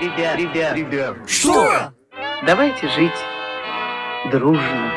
Ребят, ребят, ребят. Что? Давайте жить дружно.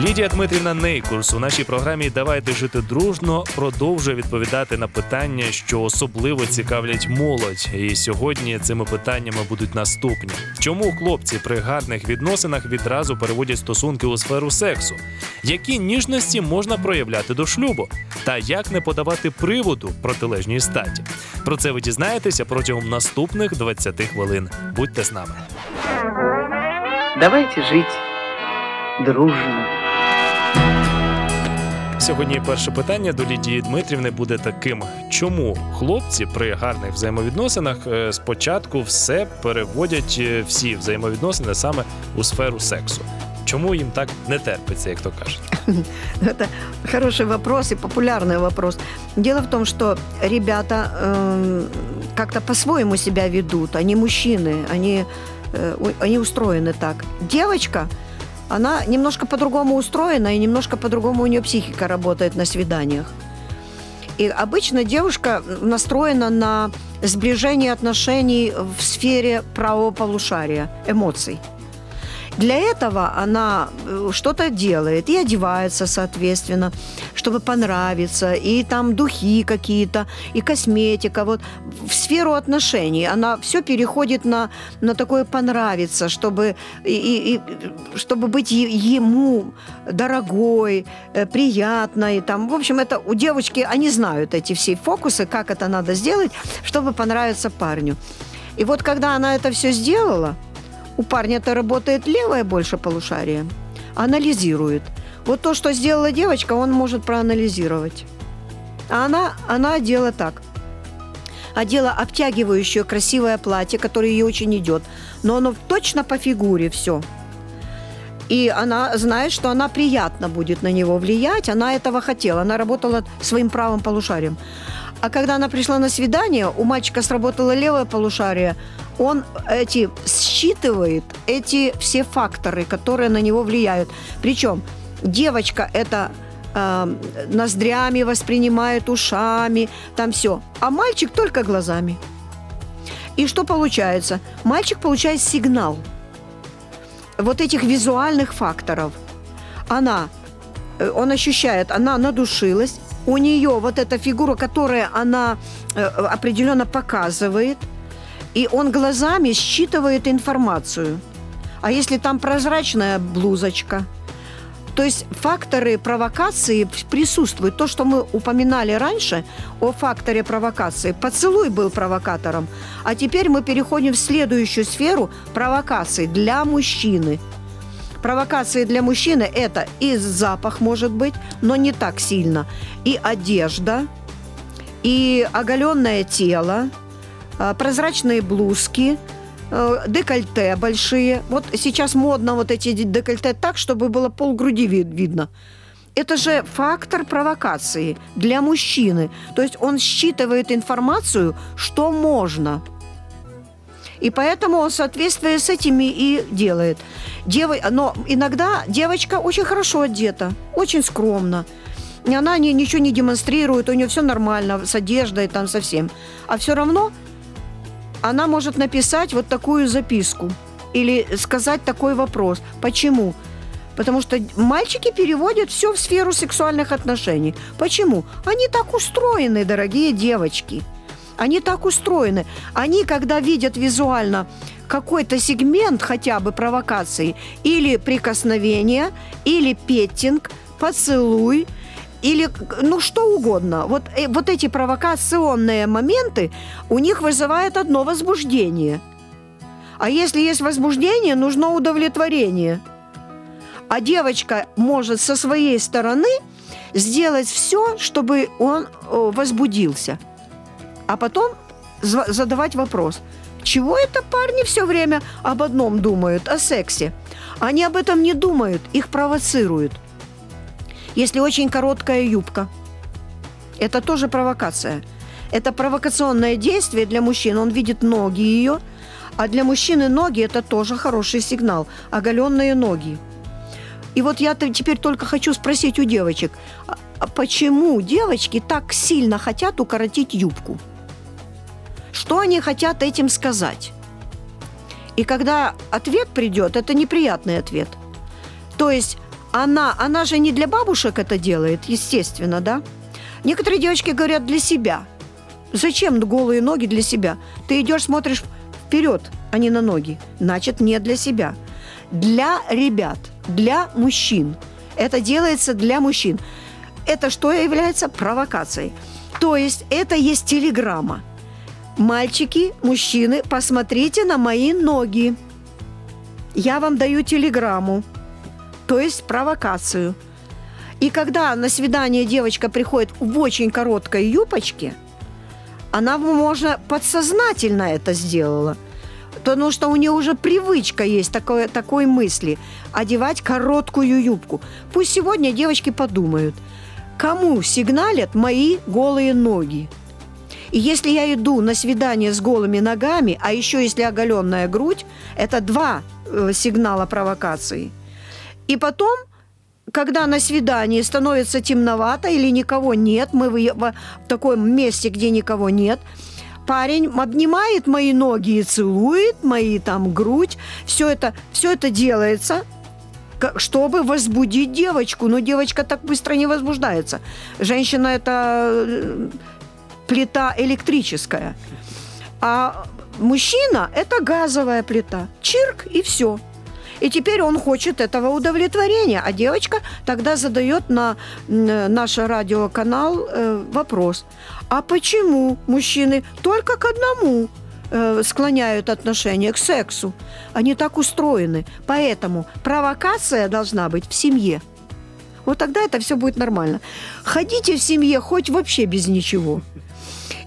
Лідія Дмитрівна Нейкурс у нашій програмі Давайте жити дружно продовжує відповідати на питання, що особливо цікавлять молодь. І сьогодні цими питаннями будуть наступні: чому хлопці при гарних відносинах відразу переводять стосунки у сферу сексу? Які ніжності можна проявляти до шлюбу? Та як не подавати приводу протилежній статі? Про це ви дізнаєтеся протягом наступних 20 хвилин. Будьте з нами. Давайте жить дружно. Сьогодні перше питання до Лідії Дмитрівни буде таким: чому хлопці при гарних взаємовідносинах е, спочатку все переводять е, всі взаємовідносини саме у сферу сексу? Чому їм так не терпиться, як то кажуть? Это хороший вопрос и популярный вопрос. Дело в том, что ребята эм, как-то по-своему себя ведут. Они мужчины, они, э, у- они устроены так. Девочка, она немножко по-другому устроена, и немножко по-другому у нее психика работает на свиданиях. И обычно девушка настроена на сближение отношений в сфере правого полушария, эмоций. Для этого она э, что-то делает и одевается, соответственно, чтобы понравиться, и там духи какие-то, и косметика. Вот в сферу отношений она все переходит на, на такое понравиться, чтобы, и, и- чтобы быть ему дорогой, э, приятной. Там, в общем, это у девочки, они знают эти все фокусы, как это надо сделать, чтобы понравиться парню. И вот когда она это все сделала, у парня-то работает левое больше полушарие, анализирует. Вот то, что сделала девочка, он может проанализировать. А она, она одела так. Одела обтягивающее красивое платье, которое ей очень идет, но оно точно по фигуре все. И она знает, что она приятно будет на него влиять. Она этого хотела. Она работала своим правым полушарием. А когда она пришла на свидание, у мальчика сработало левое полушарие. Он эти считывает эти все факторы, которые на него влияют. Причем девочка это э, ноздрями воспринимает, ушами, там все. А мальчик только глазами. И что получается? Мальчик получает сигнал вот этих визуальных факторов. Она, э, он ощущает, она надушилась, у нее вот эта фигура, которая она э, определенно показывает, и он глазами считывает информацию. А если там прозрачная блузочка, то есть факторы провокации присутствуют. То, что мы упоминали раньше о факторе провокации. Поцелуй был провокатором. А теперь мы переходим в следующую сферу провокаций для мужчины. Провокации для мужчины – это и запах, может быть, но не так сильно, и одежда, и оголенное тело, прозрачные блузки, э, декольте большие. Вот сейчас модно вот эти де- декольте так, чтобы было полгруди вид- видно. Это же фактор провокации для мужчины. То есть он считывает информацию, что можно. И поэтому он в с этими и делает. Дева- Но иногда девочка очень хорошо одета, очень скромно. И она ни- ничего не демонстрирует, у нее все нормально с одеждой, там совсем. А все равно она может написать вот такую записку или сказать такой вопрос. Почему? Потому что мальчики переводят все в сферу сексуальных отношений. Почему? Они так устроены, дорогие девочки. Они так устроены. Они, когда видят визуально какой-то сегмент хотя бы провокации, или прикосновение, или петтинг, поцелуй, или ну что угодно. Вот, э, вот эти провокационные моменты у них вызывает одно возбуждение. А если есть возбуждение, нужно удовлетворение. А девочка может со своей стороны сделать все, чтобы он э, возбудился. А потом задавать вопрос. Чего это парни все время об одном думают, о сексе? Они об этом не думают, их провоцируют. Если очень короткая юбка, это тоже провокация. Это провокационное действие для мужчин. Он видит ноги ее, а для мужчины ноги это тоже хороший сигнал. Оголенные ноги. И вот я теперь только хочу спросить у девочек, а- а почему девочки так сильно хотят укоротить юбку? Что они хотят этим сказать? И когда ответ придет, это неприятный ответ. То есть она, она же не для бабушек это делает, естественно, да? Некоторые девочки говорят для себя. Зачем голые ноги для себя? Ты идешь, смотришь вперед, а не на ноги. Значит, не для себя. Для ребят, для мужчин. Это делается для мужчин. Это что является провокацией? То есть это есть телеграмма. Мальчики, мужчины, посмотрите на мои ноги. Я вам даю телеграмму, то есть провокацию. И когда на свидание девочка приходит в очень короткой юбочке, она, можно, подсознательно это сделала. Потому что у нее уже привычка есть такой, такой мысли – одевать короткую юбку. Пусть сегодня девочки подумают, кому сигналят мои голые ноги – и если я иду на свидание с голыми ногами, а еще если оголенная грудь, это два э, сигнала провокации. И потом когда на свидании становится темновато или никого нет, мы в, таком месте, где никого нет, парень обнимает мои ноги и целует мои там грудь, все это, все это делается, чтобы возбудить девочку. Но девочка так быстро не возбуждается. Женщина это э, плита электрическая. А мужчина – это газовая плита. Чирк и все. И теперь он хочет этого удовлетворения. А девочка тогда задает на наш радиоканал э, вопрос. А почему мужчины только к одному э, склоняют отношение к сексу? Они так устроены. Поэтому провокация должна быть в семье. Вот тогда это все будет нормально. Ходите в семье хоть вообще без ничего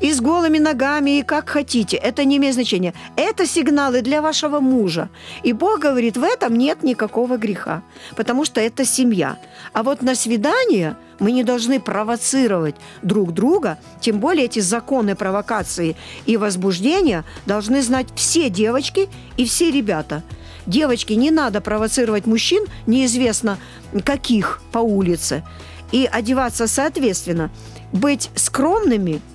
и с голыми ногами, и как хотите. Это не имеет значения. Это сигналы для вашего мужа. И Бог говорит, в этом нет никакого греха, потому что это семья. А вот на свидание мы не должны провоцировать друг друга, тем более эти законы провокации и возбуждения должны знать все девочки и все ребята. Девочки, не надо провоцировать мужчин, неизвестно каких по улице, и одеваться соответственно. Быть скромными –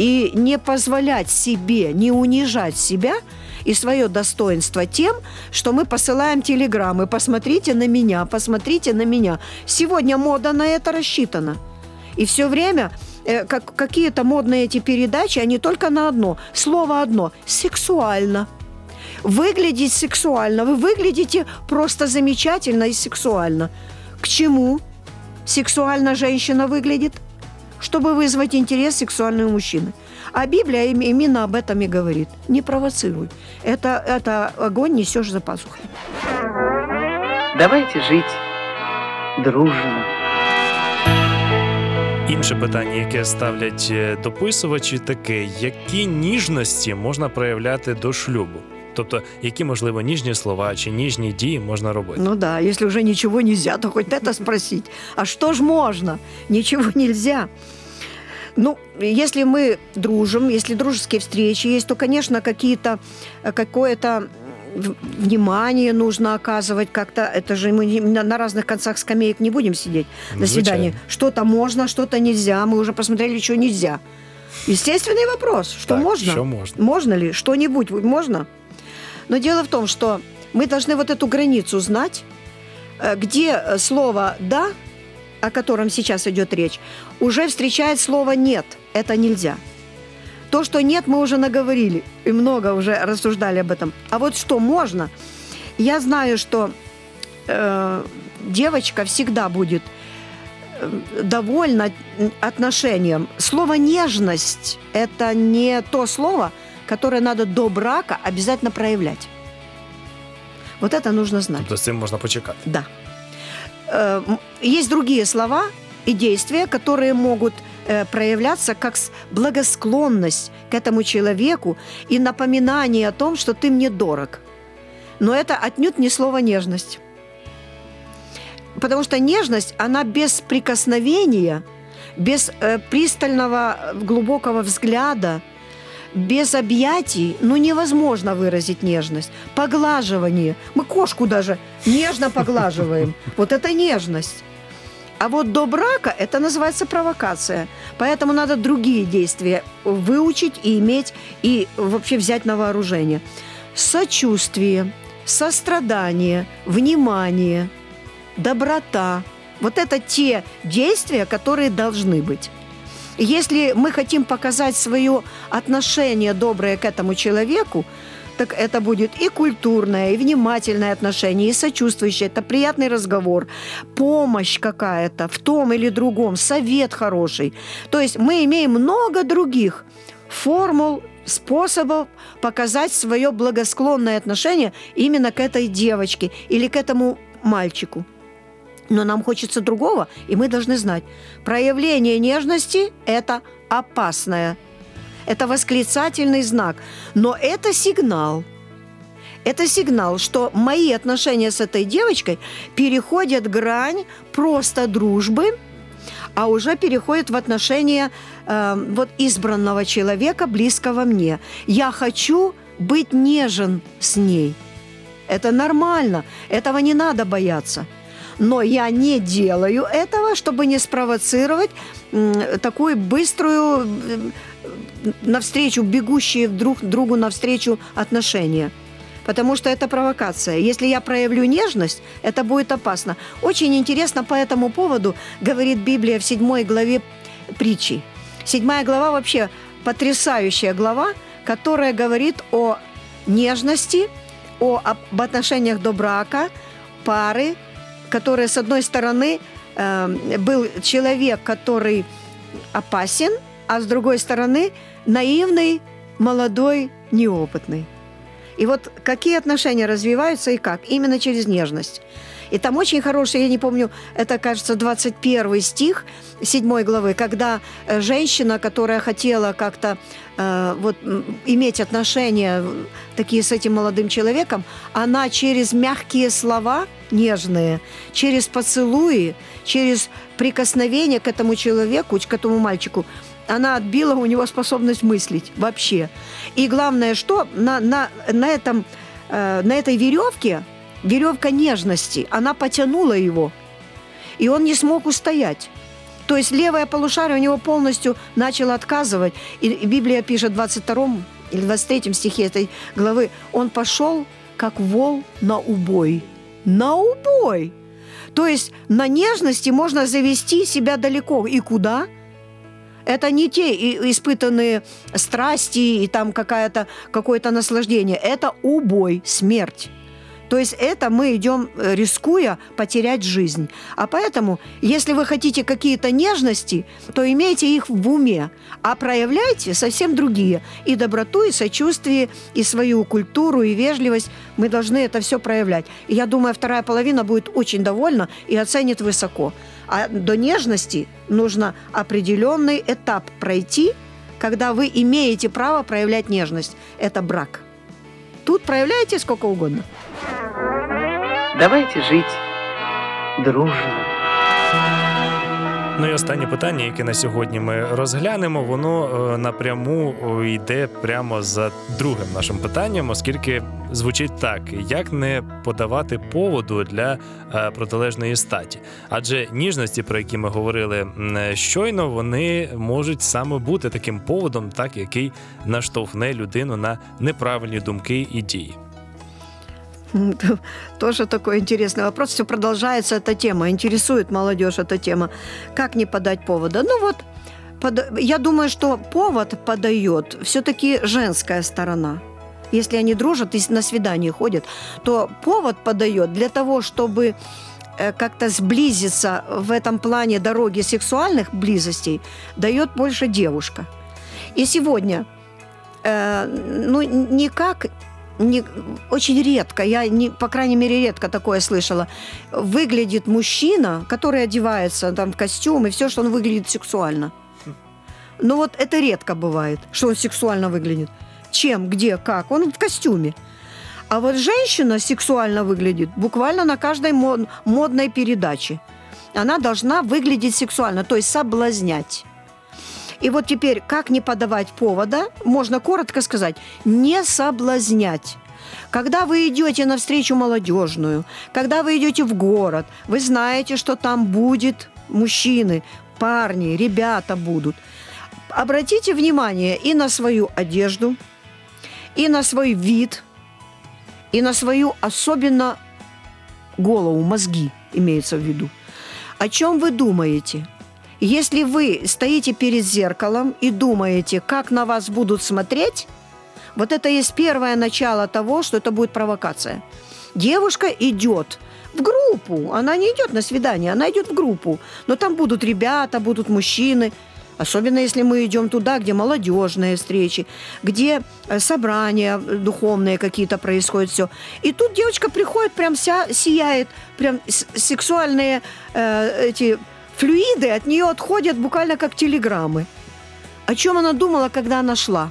и не позволять себе, не унижать себя и свое достоинство тем, что мы посылаем телеграммы. Посмотрите на меня, посмотрите на меня. Сегодня мода на это рассчитана. И все время э, как, какие-то модные эти передачи, они только на одно. Слово одно – сексуально Выглядеть сексуально. Вы выглядите просто замечательно и сексуально. К чему сексуально женщина выглядит – чтобы вызвать интерес сексуального мужчины. А Библия именно об этом и говорит. Не провоцируй. Это, это огонь несешь за пазухой. Давайте жить дружно. Інше питання, яке ставлять е, дописувачі, таке: які ніжності можна проявляти до шлюбу? Тобто, які можливо ніжні слова чи ніжні дії можна робити? Ну да, если уже ничего нельзя, то хоть это спросить. А что ж можно? Ничего нельзя. Ну, если мы дружим, если дружеские встречи есть, то, конечно, какие-то какое-то внимание нужно оказывать как-то. Это же мы на разных концах скамеек не будем сидеть на свидании. Что-то можно, что-то нельзя. Мы уже посмотрели, что нельзя. Естественный вопрос, что так, можно? Что можно? Можно ли? Что-нибудь можно? Но дело в том, что мы должны вот эту границу знать, э, где слово «да», о котором сейчас идет речь, уже встречает слово «нет». Это нельзя. То, что нет, мы уже наговорили и много уже рассуждали об этом. А вот что можно? Я знаю, что э, девочка всегда будет э, довольна отношением. Слово нежность – это не то слово, которое надо до брака обязательно проявлять. Вот это нужно знать. Тобто з цим можна почекати. Да. Э, есть другие слова и действия, которые могут э, проявляться как благосклонность к этому человеку и напоминание о том, что ты мне дорог. Но это отнюдь не слово нежность. Потому что нежность, она без прикосновения, без э, пристального глубокого взгляда, без объятий, ну, невозможно выразить нежность. Поглаживание. Мы кошку даже нежно поглаживаем. Вот это нежность. А вот до брака это называется провокация. Поэтому надо другие действия выучить и иметь, и вообще взять на вооружение. Сочувствие, сострадание, внимание, доброта. Вот это те действия, которые должны быть. Если мы хотим показать свое отношение доброе к этому человеку, так это будет и культурное, и внимательное отношение, и сочувствующее, это приятный разговор, помощь какая-то в том или другом, совет хороший. То есть мы имеем много других формул, способов показать свое благосклонное отношение именно к этой девочке или к этому мальчику. Но нам хочется другого, и мы должны знать, проявление нежности – это опасное – это восклицательный знак. Но это сигнал. Это сигнал, что мои отношения с этой девочкой переходят грань просто дружбы, а уже переходят в отношения э, вот избранного человека, близкого мне. Я хочу быть нежен с ней. Это нормально, этого не надо бояться. Но я не делаю этого, чтобы не спровоцировать такую быструю навстречу, бегущие друг другу навстречу отношения. Потому что это провокация. Если я проявлю нежность, это будет опасно. Очень интересно по этому поводу говорит Библия в седьмой главе притчи. Седьмая глава вообще потрясающая глава, которая говорит о нежности, о, об отношениях до брака, пары, которые, с одной стороны, э, был человек, который опасен, а с другой стороны, наивный, молодой, неопытный. И вот какие отношения развиваются и как? Именно через нежность. И там очень хороший, я не помню, это, кажется, 21 стих 7 главы, когда э, женщина, которая хотела как-то э, вот, иметь отношения такие с этим молодым человеком, она через мягкие слова нежные, через поцелуи, через прикосновение к этому человеку, к этому мальчику – она отбила у него способность мыслить вообще. И главное, что на, на, на, этом, э, на этой веревке, веревка нежности, она потянула его, и он не смог устоять. То есть левое полушарие у него полностью начало отказывать. И, Библия пишет в 22 или 23 стихе этой главы, он пошел как вол на убой. На убой! То есть на нежности можно завести себя далеко. И куда? – это не те испытанные страсти и там какое-то наслаждение. Это убой, смерть. То есть это мы идем, э, рискуя потерять жизнь. А поэтому, если вы хотите какие-то нежности, то имейте их в уме, а проявляйте совсем другие. И доброту, и сочувствие, и свою культуру, и вежливость. Мы должны это все проявлять. И я думаю, вторая половина будет очень довольна и оценит высоко. А до нежности нужно определенный этап пройти, когда вы имеете право проявлять нежность. Это брак. Тут проявляйте сколько угодно. Давайте жить дружно. Ну і останнє питання, яке на сьогодні ми розглянемо, воно е, напряму е, йде прямо за другим нашим питанням, оскільки звучить так: як не подавати поводу для е, протилежної статі? Адже ніжності, про які ми говорили щойно, вони можуть саме бути таким поводом, так який наштовхне людину на неправильні думки і дії. Тоже такой интересный вопрос. Все продолжается эта тема. Интересует молодежь эта тема. Как не подать повода? Ну вот, под... я думаю, что повод подает все-таки женская сторона. Если они дружат и на свидание ходят, то повод подает для того, чтобы э, как-то сблизиться в этом плане дороги сексуальных близостей, дает больше девушка. И сегодня, э, ну, никак не, очень редко, я, не, по крайней мере, редко такое слышала, выглядит мужчина, который одевается там в костюм, и все, что он выглядит сексуально. Ну вот это редко бывает, что он сексуально выглядит. Чем, где, как? Он в костюме. А вот женщина сексуально выглядит буквально на каждой мод, модной передаче. Она должна выглядеть сексуально, то есть соблазнять. И вот теперь, как не подавать повода, можно коротко сказать, не соблазнять. Когда вы идете на встречу молодежную, когда вы идете в город, вы знаете, что там будет мужчины, парни, ребята будут. Обратите внимание и на свою одежду, и на свой вид, и на свою особенно голову, мозги имеется в виду. О чем вы думаете? Если вы стоите перед зеркалом и думаете, как на вас будут смотреть, вот это есть первое начало того, что это будет провокация. Девушка идет в группу, она не идет на свидание, она идет в группу. Но там будут ребята, будут мужчины. Особенно если мы идем туда, где молодежные встречи, где э, собрания духовные какие-то происходят, все. И тут девочка приходит, прям вся сияет, прям сексуальные э, эти флюиды от нее отходят буквально как телеграммы. О чем она думала, когда она шла?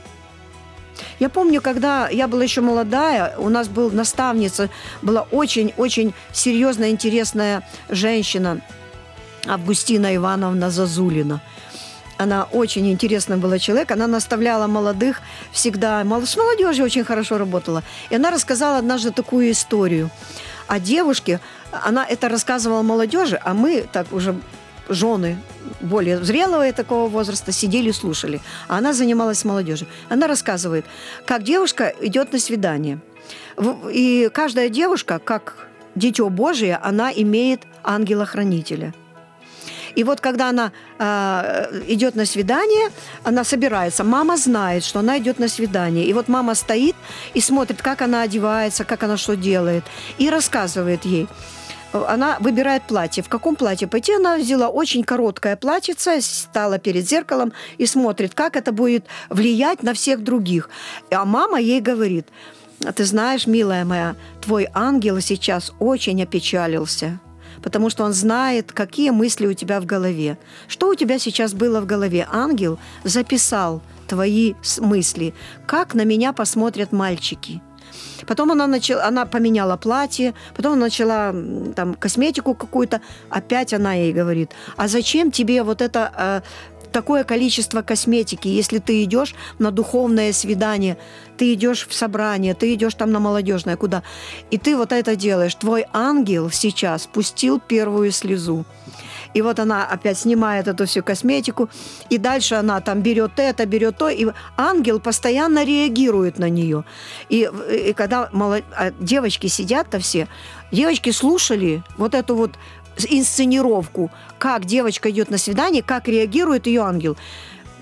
Я помню, когда я была еще молодая, у нас был наставница, была очень-очень серьезная, интересная женщина, Августина Ивановна Зазулина. Она очень интересный была человек, она наставляла молодых всегда, с молодежью очень хорошо работала. И она рассказала однажды такую историю о девушке, она это рассказывала молодежи, а мы так уже жены более зрелого такого возраста сидели и слушали. А она занималась молодежью. Она рассказывает, как девушка идет на свидание. И каждая девушка, как дитё Божие, она имеет ангела-хранителя. И вот когда она э, идет на свидание, она собирается. Мама знает, что она идет на свидание. И вот мама стоит и смотрит, как она одевается, как она что делает. И рассказывает ей она выбирает платье. В каком платье пойти? Она взяла очень короткое платьице, стала перед зеркалом и смотрит, как это будет влиять на всех других. А мама ей говорит, ты знаешь, милая моя, твой ангел сейчас очень опечалился потому что он знает, какие мысли у тебя в голове. Что у тебя сейчас было в голове? Ангел записал твои мысли. Как на меня посмотрят мальчики – Потом она, начала, она поменяла платье, потом она начала там косметику какую-то. Опять она ей говорит, а зачем тебе вот это э, такое количество косметики, если ты идешь на духовное свидание, ты идешь в собрание, ты идешь там на молодежное, куда, и ты вот это делаешь. Твой ангел сейчас пустил первую слезу. И вот она опять снимает эту всю косметику, и дальше она там берет это, берет то, и ангел постоянно реагирует на нее. И, и когда молод... а девочки сидят-то все, девочки слушали вот эту вот инсценировку, как девочка идет на свидание, как реагирует ее ангел.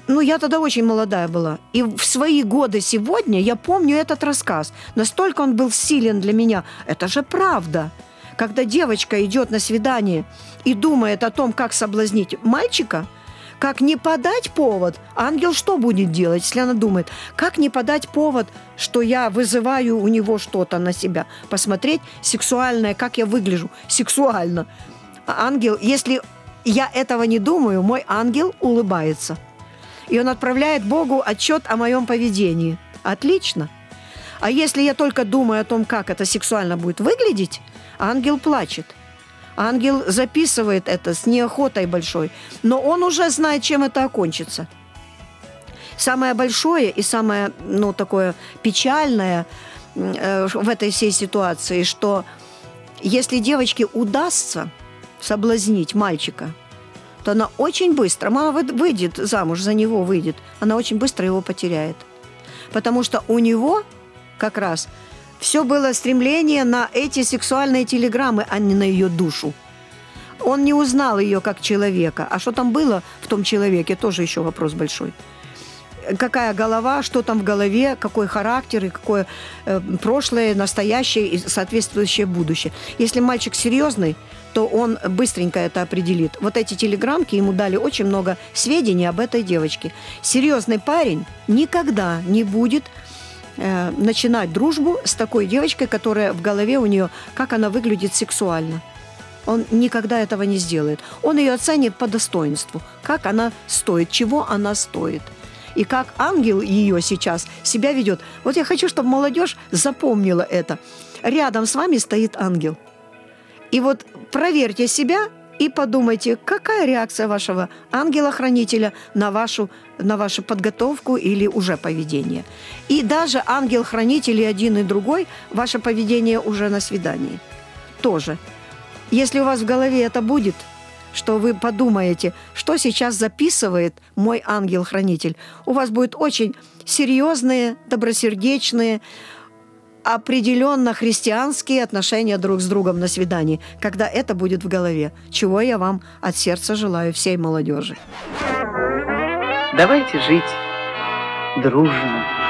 Ну, я тогда очень молодая была. И в свои годы сегодня я помню этот рассказ. Настолько он был силен для меня. Это же правда. Когда девочка идет на свидание и думает о том, как соблазнить мальчика, как не подать повод, ангел что будет делать, если она думает, как не подать повод, что я вызываю у него что-то на себя, посмотреть сексуальное, как я выгляжу, сексуально. Ангел, если я этого не думаю, мой ангел улыбается. И он отправляет Богу отчет о моем поведении. Отлично. А если я только думаю о том, как это сексуально будет выглядеть, ангел плачет. Ангел записывает это с неохотой большой, но он уже знает, чем это окончится. Самое большое и самое, ну, такое печальное э, в этой всей ситуации, что если девочке удастся соблазнить мальчика, то она очень быстро, мама выйдет замуж, за него выйдет, она очень быстро его потеряет. Потому что у него как раз все было стремление на эти сексуальные телеграммы, а не на ее душу. Он не узнал ее как человека. А что там было в том человеке, тоже еще вопрос большой. Какая голова, что там в голове, какой характер и какое э, прошлое, настоящее и соответствующее будущее. Если мальчик серьезный, то он быстренько это определит. Вот эти телеграммки ему дали очень много сведений об этой девочке. Серьезный парень никогда не будет э, начинать дружбу с такой девочкой, которая в голове у нее, как она выглядит сексуально. Он никогда этого не сделает. Он ее оценит по достоинству, как она стоит, чего она стоит. И как ангел ее сейчас себя ведет. Вот я хочу, чтобы молодежь запомнила это. Рядом с вами стоит ангел. И вот проверьте себя и подумайте, какая реакция вашего ангела-хранителя на вашу, на вашу подготовку или уже поведение. И даже ангел-хранитель и один и другой, ваше поведение уже на свидании. Тоже. Если у вас в голове это будет, что вы подумаете, что сейчас записывает мой ангел-хранитель. У вас будут очень серьезные, добросердечные, определенно христианские отношения друг с другом на свидании, когда это будет в голове, чего я вам от сердца желаю всей молодежи. Давайте жить дружно.